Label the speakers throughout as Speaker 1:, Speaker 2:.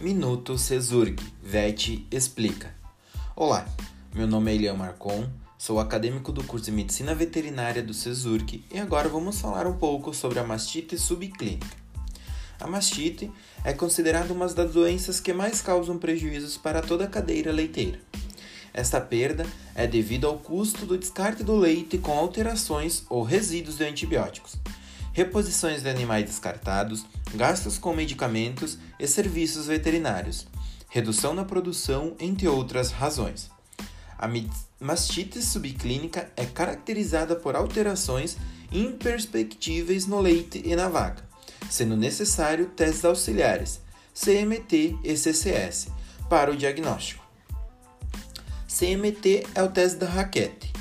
Speaker 1: Minuto Cesurg, VET explica. Olá, meu nome é Elian Marcon, sou acadêmico do curso de Medicina Veterinária do Cesurg e agora vamos falar um pouco sobre a mastite subclínica. A mastite é considerada uma das doenças que mais causam prejuízos para toda a cadeira leiteira. Esta perda é devido ao custo do descarte do leite com alterações ou resíduos de antibióticos reposições de animais descartados, gastos com medicamentos e serviços veterinários, redução na produção, entre outras razões. A mastite subclínica é caracterizada por alterações imperceptíveis no leite e na vaca, sendo necessário testes auxiliares, CMT e CCS, para o diagnóstico. CMT é o teste da raquete,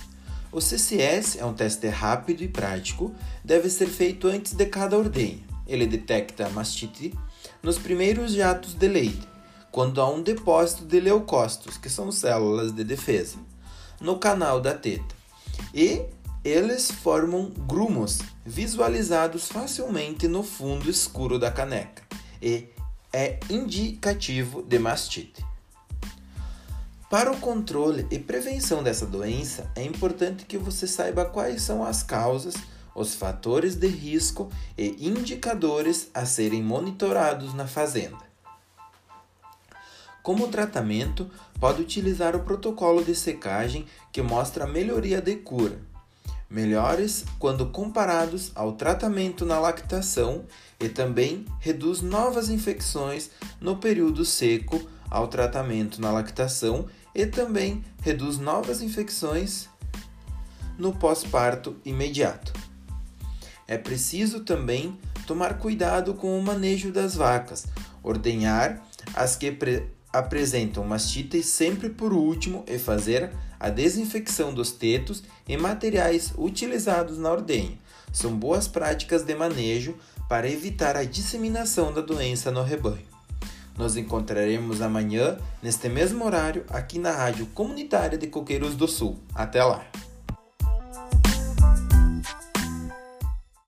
Speaker 1: o CCS é um teste rápido e prático, deve ser feito antes de cada ordenha. Ele detecta a mastite nos primeiros jatos de leite, quando há um depósito de leucócitos, que são células de defesa, no canal da teta. E eles formam grumos visualizados facilmente no fundo escuro da caneca e é indicativo de mastite. Para o controle e prevenção dessa doença, é importante que você saiba quais são as causas, os fatores de risco e indicadores a serem monitorados na fazenda. Como tratamento, pode utilizar o protocolo de secagem que mostra melhoria de cura, melhores quando comparados ao tratamento na lactação e também reduz novas infecções no período seco ao tratamento na lactação e também reduz novas infecções no pós-parto imediato. É preciso também tomar cuidado com o manejo das vacas, ordenhar as que apresentam mastite sempre por último e fazer a desinfecção dos tetos e materiais utilizados na ordenha. São boas práticas de manejo para evitar a disseminação da doença no rebanho. Nos encontraremos amanhã, neste mesmo horário, aqui na Rádio Comunitária de Coqueiros do Sul. Até lá!